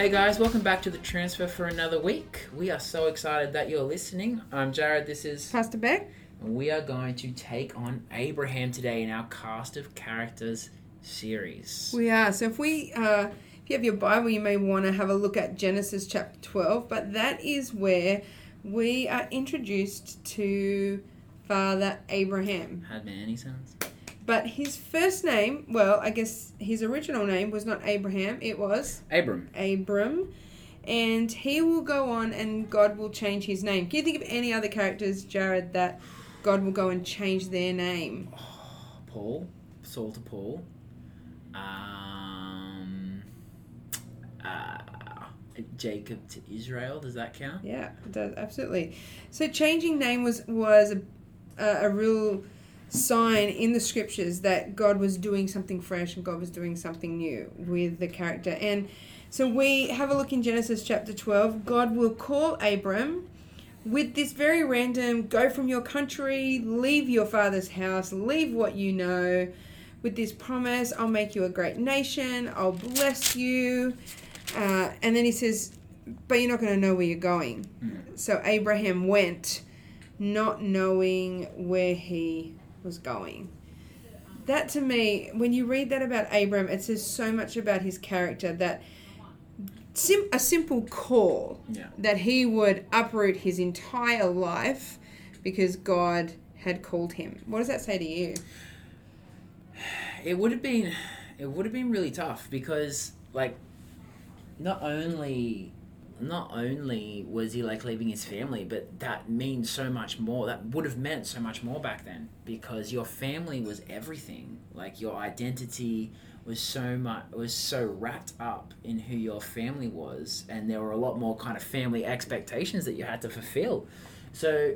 Hey guys, welcome back to the transfer for another week. We are so excited that you're listening. I'm Jared, this is. Pastor Beck. And we are going to take on Abraham today in our cast of characters series. We are. So if we, uh, if you have your Bible, you may want to have a look at Genesis chapter 12, but that is where we are introduced to Father Abraham. Had many sons. But his first name, well, I guess his original name was not Abraham, it was Abram. Abram. And he will go on and God will change his name. Can you think of any other characters, Jared, that God will go and change their name? Paul, Saul to Paul. Um, uh, Jacob to Israel. Does that count? Yeah, it does absolutely. So changing name was was a, a, a real sign in the scriptures that God was doing something fresh and God was doing something new with the character. And so we have a look in Genesis chapter 12. God will call Abram with this very random go from your country, leave your father's house, leave what you know, with this promise I'll make you a great nation, I'll bless you. Uh, and then he says, but you're not going to know where you're going. Mm. So Abraham went not knowing where he was going. That to me, when you read that about Abram, it says so much about his character that sim- a simple call Yeah. that he would uproot his entire life because God had called him. What does that say to you? It would have been, it would have been really tough because like, not only, not only was he like leaving his family, but that means so much more. That would have meant so much more back then because your family was everything. Like your identity was so much was so wrapped up in who your family was, and there were a lot more kind of family expectations that you had to fulfill. So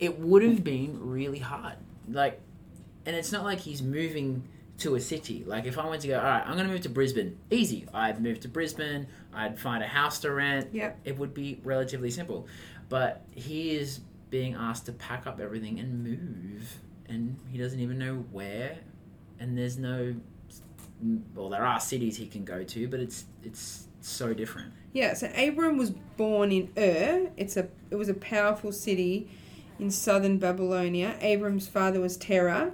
it would have been really hard. Like, and it's not like he's moving to a city. Like if I went to go, all right, I'm going to move to Brisbane. Easy. I'd move to Brisbane. I'd find a house to rent. Yep. It would be relatively simple. But he is being asked to pack up everything and move, and he doesn't even know where. And there's no, well, there are cities he can go to, but it's it's so different. Yeah, so Abram was born in Ur. It's a it was a powerful city in southern Babylonia. Abram's father was Terah.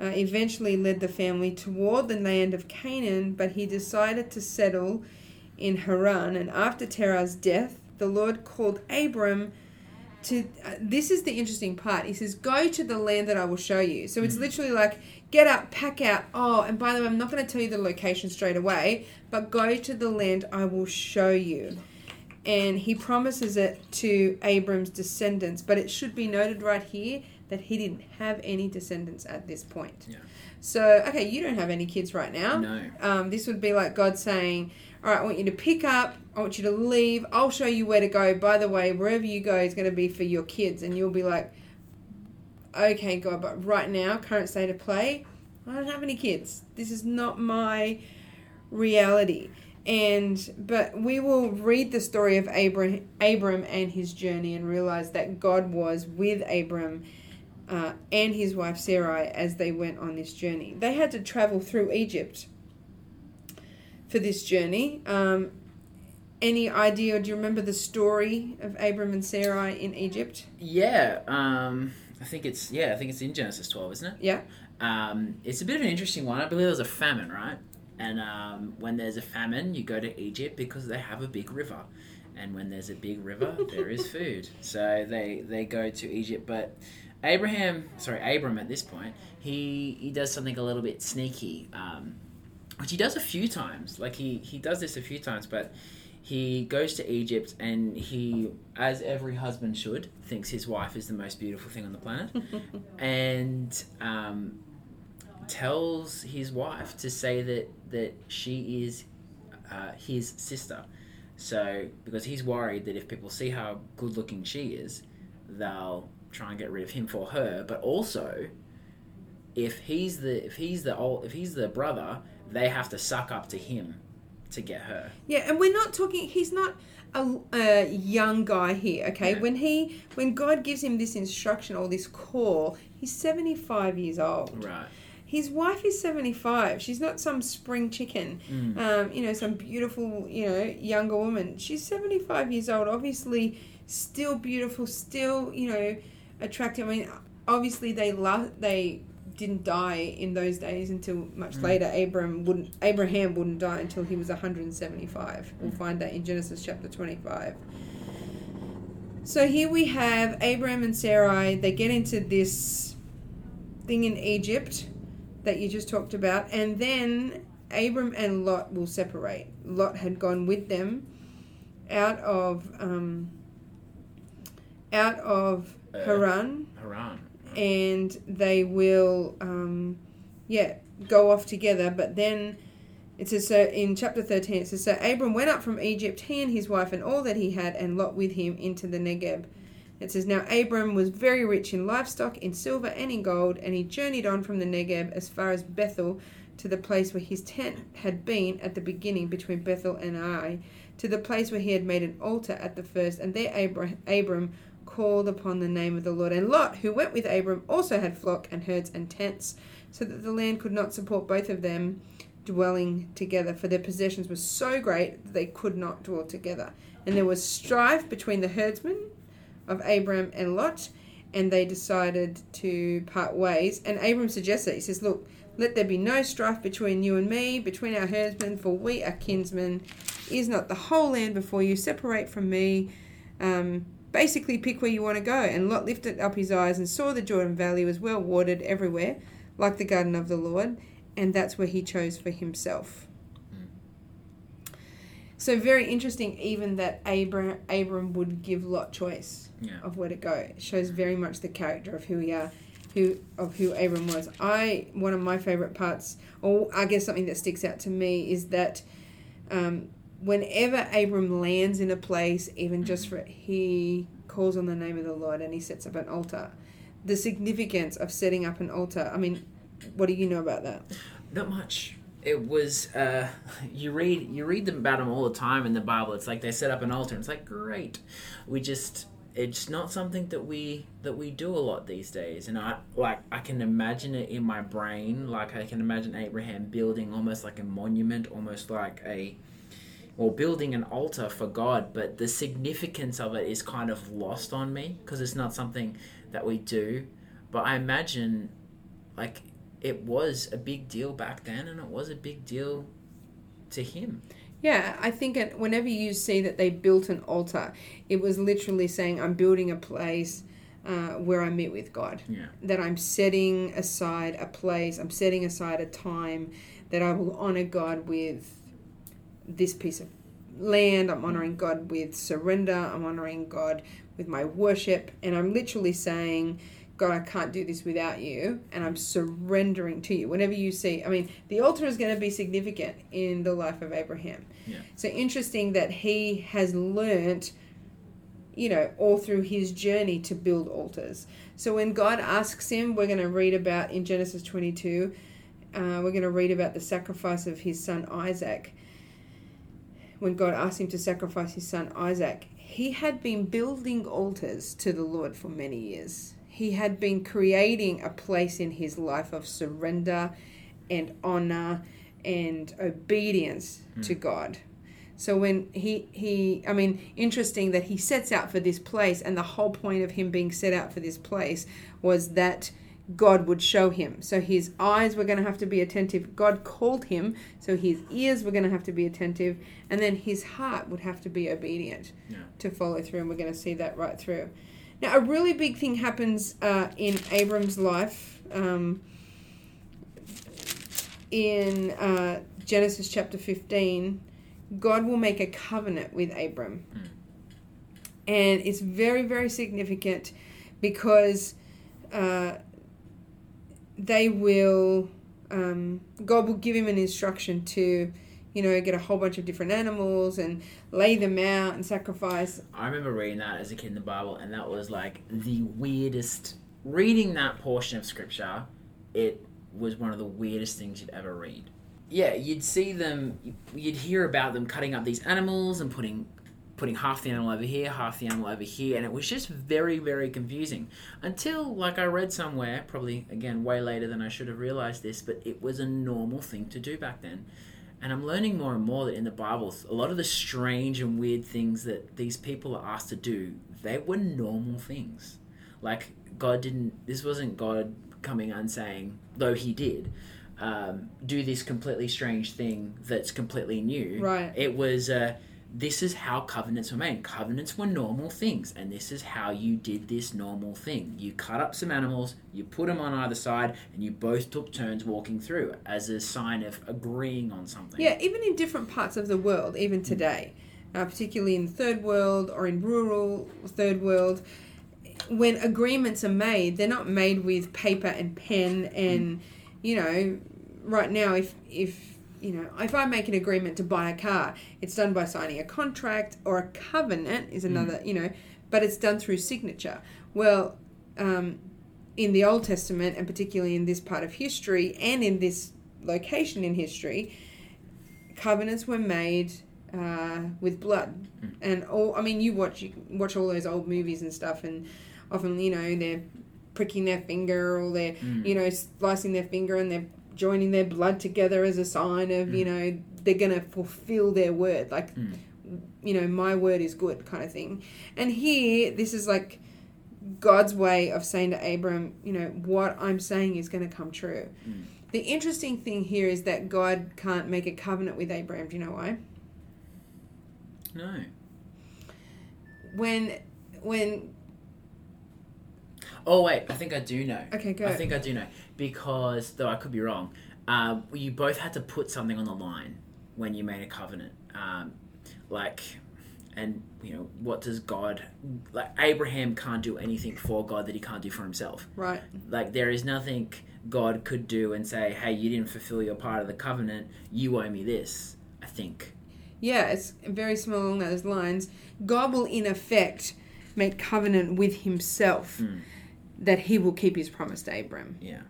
Uh, eventually led the family toward the land of Canaan, but he decided to settle in Haran. And after Terah's death, the Lord called Abram to. Uh, this is the interesting part. He says, "Go to the land that I will show you." So it's literally like, get up, pack out. Oh, and by the way, I'm not going to tell you the location straight away, but go to the land I will show you. And he promises it to Abram's descendants, but it should be noted right here that he didn't have any descendants at this point. Yeah. So, okay, you don't have any kids right now. No. Um, this would be like God saying, All right, I want you to pick up, I want you to leave, I'll show you where to go. By the way, wherever you go is going to be for your kids. And you'll be like, Okay, God, but right now, current state of play, I don't have any kids. This is not my reality. And but we will read the story of Abram, Abram and his journey and realize that God was with Abram uh, and his wife Sarai as they went on this journey. They had to travel through Egypt for this journey. Um, any idea? Do you remember the story of Abram and Sarai in Egypt? Yeah. Um. I think it's yeah. I think it's in Genesis 12, isn't it? Yeah. Um, it's a bit of an interesting one. I believe there's a famine, right? And um, when there's a famine, you go to Egypt because they have a big river. And when there's a big river, there is food. So they, they go to Egypt. But Abraham, sorry, Abram at this point, he, he does something a little bit sneaky, um, which he does a few times. Like he, he does this a few times, but he goes to Egypt and he, as every husband should, thinks his wife is the most beautiful thing on the planet. and um, tells his wife to say that that she is uh, his sister. So because he's worried that if people see how good looking she is, they'll try and get rid of him for her. But also, if he's the if he's the old if he's the brother, they have to suck up to him to get her. Yeah, and we're not talking. He's not a, a young guy here. Okay, Yeah. when he when God gives him this instruction or this call, he's seventy five years old. Right. his wife is 75. She's not some spring chicken, Mm. um, you know, some beautiful, you know, younger woman. She's 75 years old, obviously still beautiful, still, you know, attractive. I mean, obviously they lo- they didn't die in those days until much Mm. later. Abram wouldn't Abraham wouldn't die until he was 175. We'll Mm. find that in Genesis chapter 25. So here we have Abraham and Sarai. They get into this thing in Egypt that you just talked about, and then Abram and Lot will separate. Lot had gone with them out of um, out of Uh, Haran, Haran. and they will um, yeah go off together. But then it says so in chapter thirteen. It says so Abram went up from Egypt, he and his wife and all that he had, and Lot with him into the Negeb. It says now Abram was very rich in livestock, in silver and in gold, and he journeyed on from the Negeb as far as Bethel to the place where his tent had been at the beginning between Bethel and Ai, to the place where he had made an altar at the first, and there Abra- Abram called upon the name of the Lord. And Lot, who went with Abram, also had flock and herds and tents, so that the land could not support both of them dwelling together, for their possessions were so great that they could not dwell together. And there was strife between the herdsmen of Abram and Lot, and they decided to part ways. And Abram suggests it. He says, Look, let there be no strife between you and me, between our herdsmen, for we are kinsmen. Is not the whole land before you? Separate from me. Um, basically, pick where you want to go. And Lot lifted up his eyes and saw the Jordan Valley was well watered everywhere, like the garden of the Lord, and that's where he chose for himself. So very interesting, even that Abram, Abram would give Lot choice Yeah. of where to go. It shows very much the character of who we are, who of who Abram was. I one of my favorite parts, or I guess something that sticks out to me, is that um, whenever Abram lands in a place, even just for he calls on the name of the Lord and he sets up an altar. The significance of setting up an altar. I mean, what do you know about that? Not much. It was uh, you read you read them about them all the time in the Bible. It's like they set up an altar. And it's like great. We just it's not something that we that we do a lot these days. And I like I can imagine it in my brain. Like I can imagine Abraham building almost like a monument, almost like a or building an altar for God. But the significance of it is kind of lost on me because it's not something that we do. But I imagine like it was a big deal back then and it was a big deal to him Yeah, I think it, whenever you see that they built an altar, it was literally saying, I'm building a place uh, where I meet with God. Yeah. That I'm setting aside a place, I'm setting aside a time that I will honor God with this piece of land. I'm honoring God with surrender. I'm honoring God with my worship. And I'm literally saying, God, I can't do this without you, and I'm surrendering to you. Whenever you see, I mean, the altar is going to be significant in the life of Abraham. Yeah. So interesting that he has learnt, you know, all through his journey to build altars. So when God asks him, we're going to read about in Genesis 22, uh, we're going to read about the sacrifice of his son Isaac. When God asked him to sacrifice his son Isaac, he had been building altars to the Lord for many years. He had been creating a place in his life of surrender and honor and obedience hmm. to God. So when he he I mean interesting that he sets out for this place and the whole point of him being set out for this place was that God would show him. So his eyes were going to have to be attentive. God called him, so his ears were going to have to be attentive, and then his heart would have to be obedient Yeah. to follow through. And we're going to see that right through. Now, a really big thing happens uh, in Abram's life um, in uh, Genesis chapter 15. God will make a covenant with Abram. And it's very, very significant because uh, they will, um, God will give him an instruction to, you know, get a whole bunch of different animals and lay them out and sacrifice. i remember reading that as a kid in the bible and that was like the weirdest reading that portion of scripture it was one of the weirdest things you'd ever read yeah you'd see them you'd hear about them cutting up these animals and putting putting half the animal over here, half the animal over here, and it was just very, very confusing. Until, like, I read somewhere, probably again way later than I should have realized this, but it was a normal thing to do back then. And I'm learning more and more that in the Bible, a lot of the strange and weird things that these people are asked to do, they were normal things. Like, God didn't, this wasn't God coming and saying, though He did, um, do this completely strange thing that's completely new. Right. It was, uh, this is how covenants were made. Covenants were normal things, and this is how you did this normal thing. You cut up some animals, you put them on either side, and you both took turns walking through as a sign of agreeing on something. Yeah, even in different parts of the world, even today, uh, particularly in third world or in rural third world, when agreements are made, they're not made with paper and pen and, you know, right now if if you know, if I make an agreement to buy a car, it's done by signing a contract or a covenant is another, you know, but it's done through signature. Well, um, in the Old Testament, and particularly in this part of history and in this location in history, covenants were made uh, with blood, and all. I mean, you watch you watch all those old movies and stuff, and often you know they're pricking their finger or they're Mm. you know slicing their finger and they're joining their blood together as a sign of you know they're gonna fulfill their word like Mm. you know my word is good kind of thing and here this is like god's way of saying to abram you know what i'm saying is going to come true Mm. the interesting thing here is that god can't make a covenant with abram do you know why No. when when Oh wait, I think I do know. okay go I think I do know because though I could be wrong. Uh, you both had to put something on the line when you made a covenant. Um, like, and you know, what does God like? Abraham can't do anything for God that he can't do for himself. right Like, there is nothing God could do and say, "Hey, you didn't fulfill your part of the covenant. You owe me this." I think. yeah it's very small along those lines god will in effect make covenant with himself Mm. That he will keep his promise to abram Yeah.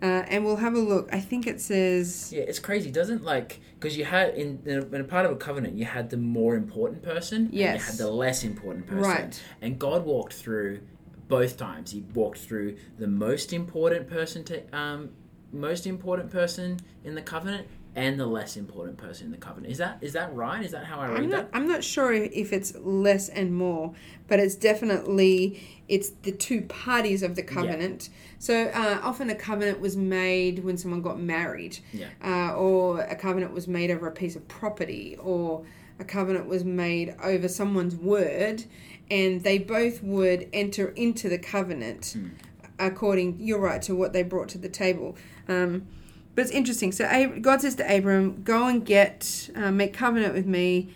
uh, and we'll have a look i think it says Yeah, it's crazy, doesn't like because you had in, in, a, in a part of a covenant, you had the more important person, and you had the less important person, Right. And God walked through both times. He walked through the most important person to um, most important person in the covenant, and the less important person in the covenant. Is that is that right? Is that how I read I'm that? not. I'm not sure if it's less and more, but it's definitely it's the two parties of the covenant. So uh, often a covenant was made when someone got married, Yeah. uh, or a covenant was made over a piece of property, or a covenant was made over someone's word, and they both would enter into the covenant Hmm. according. You're right to what they brought to the table. Um, but it's interesting. So God says to Abram, "Go and get uh, make covenant with me."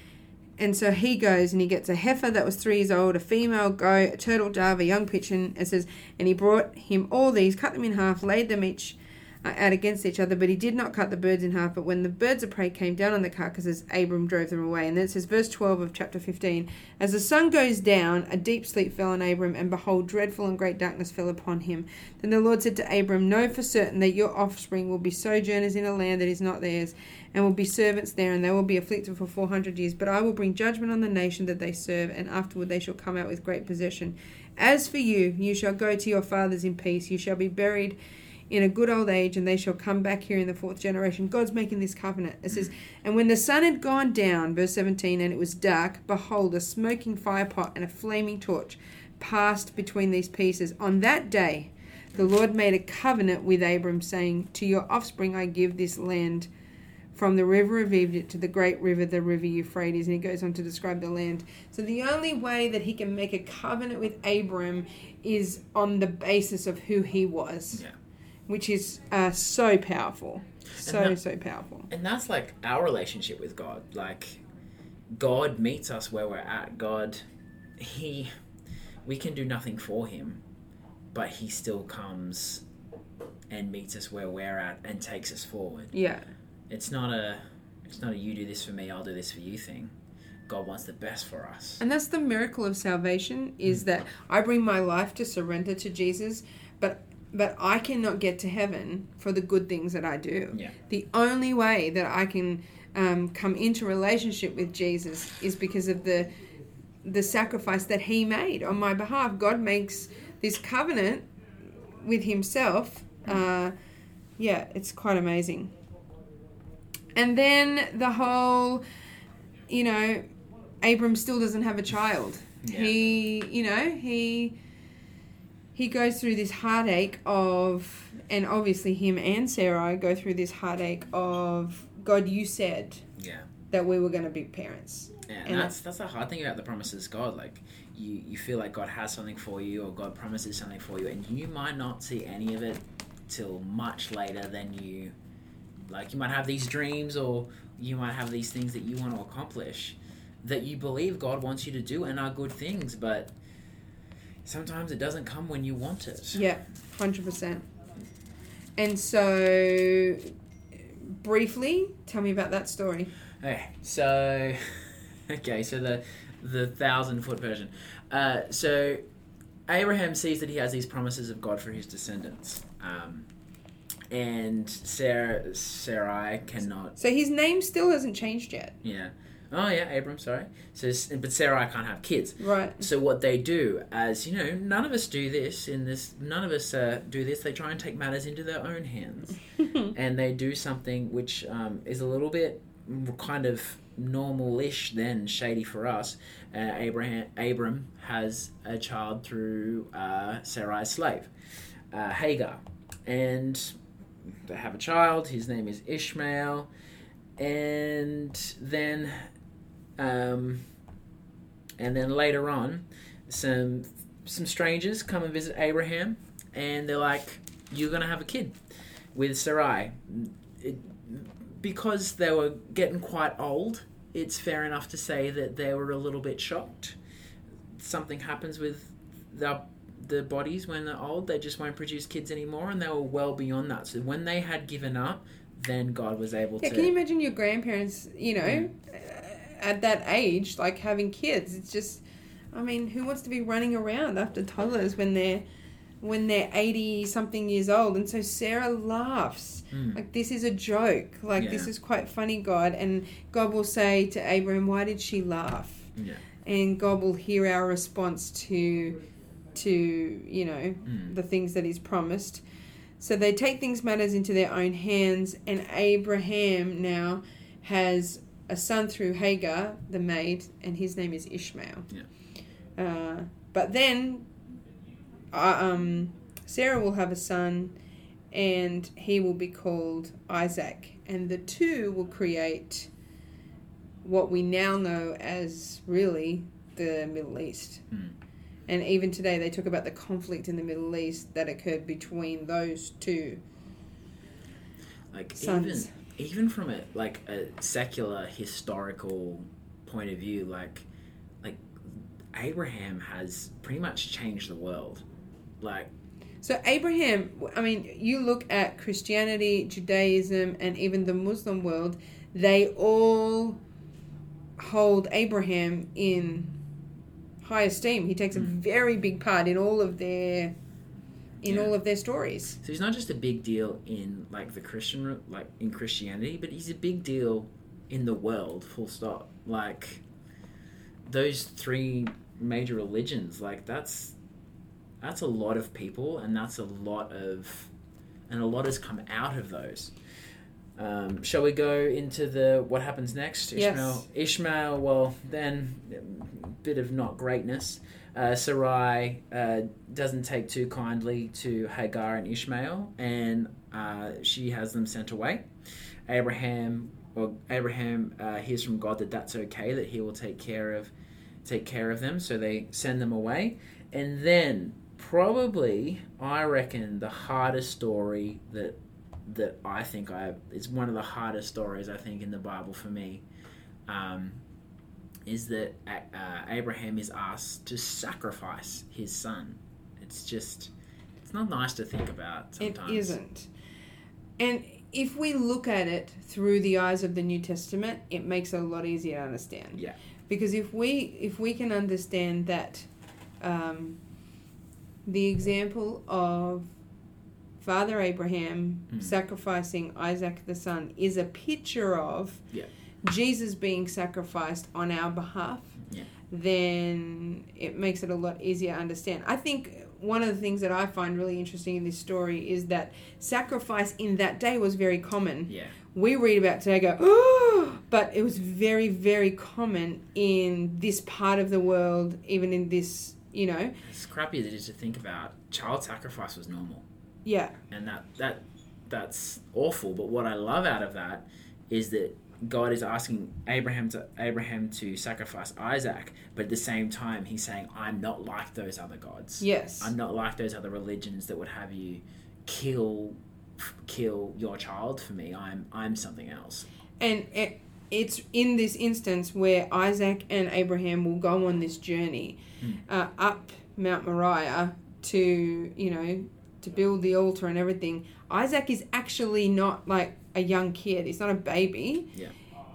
And so he goes and he gets a heifer that was three years old, a female goat, a turtle dove, a young pigeon. It says, and he brought him all these, cut them in half, laid them each Uh, out against each other, but he did not cut the birds in half. But when the birds of prey came down on the carcasses, Abram drove them away. And then it says, verse 12 of chapter 15 As the sun goes down, a deep sleep fell on Abram, and behold, dreadful and great darkness fell upon him. Then the Lord said to Abram, Know for certain that your offspring will be sojourners in a land that is not theirs, and will be servants there, and they will be afflicted for four hundred years. But I will bring judgment on the nation that they serve, and afterward they shall come out with great possession. As for you, you shall go to your fathers in peace. You shall be buried in a good old age, and they shall come back here in the fourth generation. God's making this covenant. It says, And when the sun had gone down, verse 17, and it was dark, behold, a smoking firepot and a flaming torch passed between these pieces. On that day, the Lord made a covenant with Abram, saying, To your offspring I give this land from the river of Egypt to the great river, the river Euphrates. And he goes on to describe the land. So the only way that he can make a covenant with Abram is on the basis of who he was, Yeah. Which is uh, so powerful. So, that- so powerful. And that's like our relationship with God. Like God meets us where we're at. God he we can do nothing for him, but he still comes and meets us where we're at and takes us forward. Yeah. It's not a it's not a you do this for me, I'll do this for you thing. God wants the best for us. And that's the miracle of salvation is that I bring my life to surrender to Jesus, but but I cannot get to heaven for the good things that I do. Yeah. The only way that I can um, come into relationship with Jesus is because of the the sacrifice that he made on my behalf. God makes this covenant with himself. Uh, yeah, it's quite amazing. And then the whole, you know, Abram still doesn't have a child. Yeah. He, you know, he he goes through this heartache of, and obviously him and Sarah go through this heartache of God. You said Yeah. that we were going to be parents. Yeah, and And that's that's the hard thing about the promises God. Like you, you feel like God has something for you, or God promises something for you, and you might not see any of it till much later than you. Like you might have these dreams, or you might have these things that you want to accomplish, that you believe God wants you to do, and are good things, but sometimes it doesn't come when you want it. Yeah, hundred percent. And so, briefly, tell me about that story. Okay, so okay, so the the thousand foot version. Uh, so Abraham sees that he has these promises of God for his descendants, um, and Sarah Sarai cannot. So his name still hasn't changed yet, Yeah. Oh yeah, Abram. Sorry. So, but Sarai can't have kids. right? So what they do, as you know, none of us do this in this. None of us uh, do this. They try and take matters into their own hands, and they do something which um, is a little bit kind of normal-ish, then shady for us. Uh, Abraham Abram has a child through uh, Sarai's slave, uh, Hagar, and they have a child. His name is Ishmael, and then. Um, and then later on, some some strangers come and visit Abraham, and they're like, "You're gonna have a kid with Sarai." It, because they were getting quite old, it's fair enough to say that they were a little bit shocked. Something happens with the the bodies when they're old; they just won't produce kids anymore, and they were well beyond that. So when they had given up, then God was able Yeah, to. can you imagine your grandparents, you know, Mm. At that age, like having kids? It's just, I mean, who wants to be running around after toddlers when they're when they're 80 something years old and so sarah laughs Mm. like this is a joke like this is quite funny god and god will say to abraham why did she laugh Yeah. and god will hear our response to to you know Mm. the things that he's promised so they take things matters into their own hands and abraham now has a son through hagar the maid and his name is ishmael Yeah. uh, but then uh, um, sarah will have a son and he will be called isaac and the two will create what we now know as really the middle east Mm. and even today they talk about the conflict in the middle east that occurred between those two like Sons. even even from a like a secular historical point of view like like abraham has pretty much changed the world like So Abraham, I mean, you look at Christianity, Judaism, and even the Muslim world, they all hold Abraham in high esteem. He takes a Mm. very big part in all of their in Yeah. all of their stories. so he's not just a big deal in like the christian like in christianity but he's a big deal in the world full stop like those three major religions like that's that's a lot of people and that's a lot of and a lot has come out of those um, shall we go into the what happens next Yes. ishmael ishmael well then bit of not greatness uh, sarai uh, doesn't take too kindly to hagar and ishmael and uh, she has them sent away. Abraham well abraham uh, hears from god that that's okay that he will take care of take care of them so they send them away. And then probably i reckon the hardest story that that i think i it's one of the hardest stories i think in the bible for me. Um, is that uh, abraham is asked to sacrifice his son it's just it's not nice to think about sometimes It isn't. And if we look at it through the eyes of the New Testament, it makes it a lot easier to understand. Yeah. Because if we if we can understand that um, the example of Father Abraham Mm. sacrificing Isaac the son is a picture of Yeah. Jesus being sacrificed on our behalf. Yeah. then it makes it a lot easier to understand. I think one of the things that I find really interesting in this story is that sacrifice in that day was very common. Yeah. We read about today, go, oh, but it was very, very common in this part of the world, even in this, you know, It's crappy that is to think about. Child sacrifice was normal. yeah, and that that that's awful. But what I love out of that is that God is asking Abraham to Abraham to sacrifice Isaac, but at the same time He's saying, "I'm not like those other gods. yes, I'm not like those other religions that would have you kill kill your child for me. I'm I'm something else." and it, it's in this instance where Isaac and Abraham will go on this journey Mm. uh, up Mount Moriah to, you know, to build the altar and everything. Isaac is actually not like a young kid. He's not a baby. Yeah.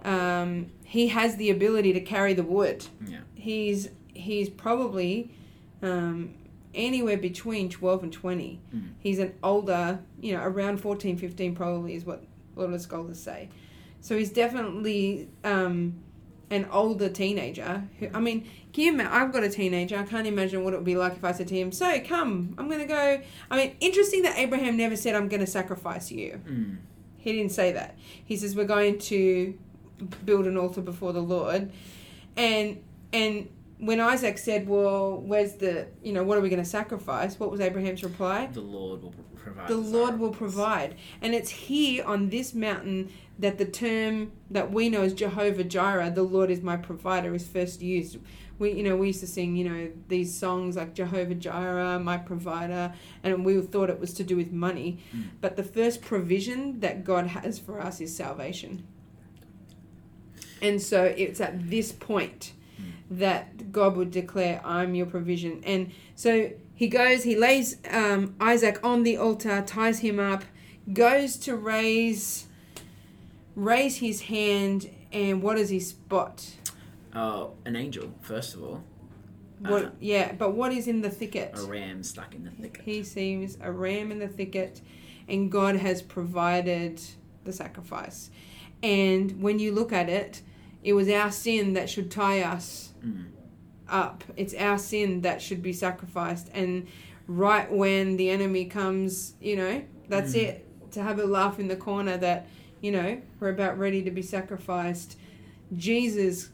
Um, he has the ability to carry the wood. Yeah. He's he's probably um, anywhere between 12 and 20. Mm. He's an older, you know, around 14, 15 probably is what a lot of scholars say. So he's definitely um, an older teenager. Who, I mean, can you I've got a teenager. I can't imagine what it would be like if I said to him, So, come, I'm going to go. I mean, interesting that Abraham never said, I'm going to sacrifice you. Mm. He didn't say that. He says we're going to build an altar before the Lord, and and when Isaac said, "Well, where's the you know what are we going to sacrifice?" What was Abraham's reply? The Lord will provide. The Lord will provide, and it's here on this mountain that the term that we know as Jehovah Jireh, the Lord is my provider, is first used. We you know we used to sing you know these songs like Jehovah Jireh, my provider, and we thought it was to do with money, Mm. but the first provision that God has for us is salvation. And so it's at this point that God would declare, I'm your provision. And so he goes, he lays um, Isaac on the altar, ties him up, goes to raise raise his hand, and what does he spot? Oh, an angel first of all. What? Uh, yeah, but what is in the thicket? a ram stuck in the thicket. He sees a ram in the thicket, and God has provided the sacrifice. And when you look at it, it was our sin that should tie us Mm. up. It's our sin that should be sacrificed. And right when the enemy comes, you know, that's Mm. it. To have a laugh in the corner that, you know, we're about ready to be sacrificed. Jesus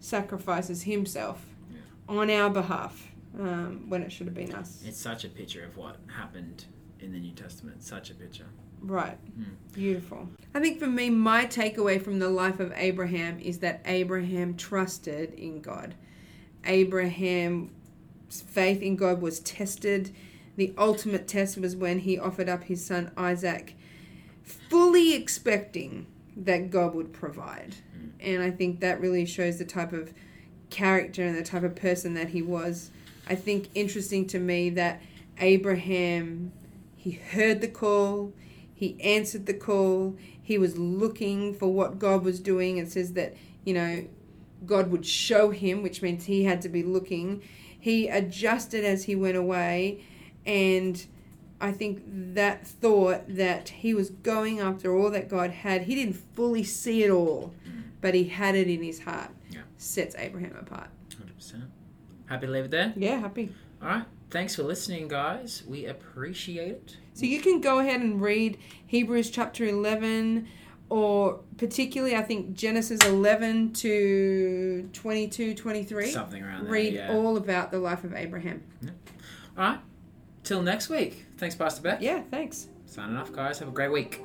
sacrifices himself Yeah. on our behalf um, when it should have been us. It's such a picture of what happened in the New Testament. Such a picture. Right. Mm. Beautiful. I think for me, my takeaway from the life of Abraham is that Abraham trusted in God. Abraham's faith in God was tested. The ultimate test was when he offered up his son Isaac, fully expecting that God would provide. Mm. And I think that really shows the type of character and the type of person that he was. I think interesting to me that Abraham he heard the call, he answered the call, he was looking for what God was doing and says that, you know, God would show him, which means he had to be looking. He adjusted as he went away and I think that thought that he was going after all that God had, he didn't fully see it all, but he had it in his heart. Yeah. Sets Abraham apart. 100%. Happy to leave it there? Yeah, happy. All right. Thanks for listening, guys. We appreciate it. So you can go ahead and read Hebrews chapter 11 or particularly I think Genesis 11 to 22, 23. Something around there. Read yeah. all about the life of Abraham. All right. Till next week. Thanks, Pastor Beck. Yeah, thanks. Signing off, guys. Have a great week.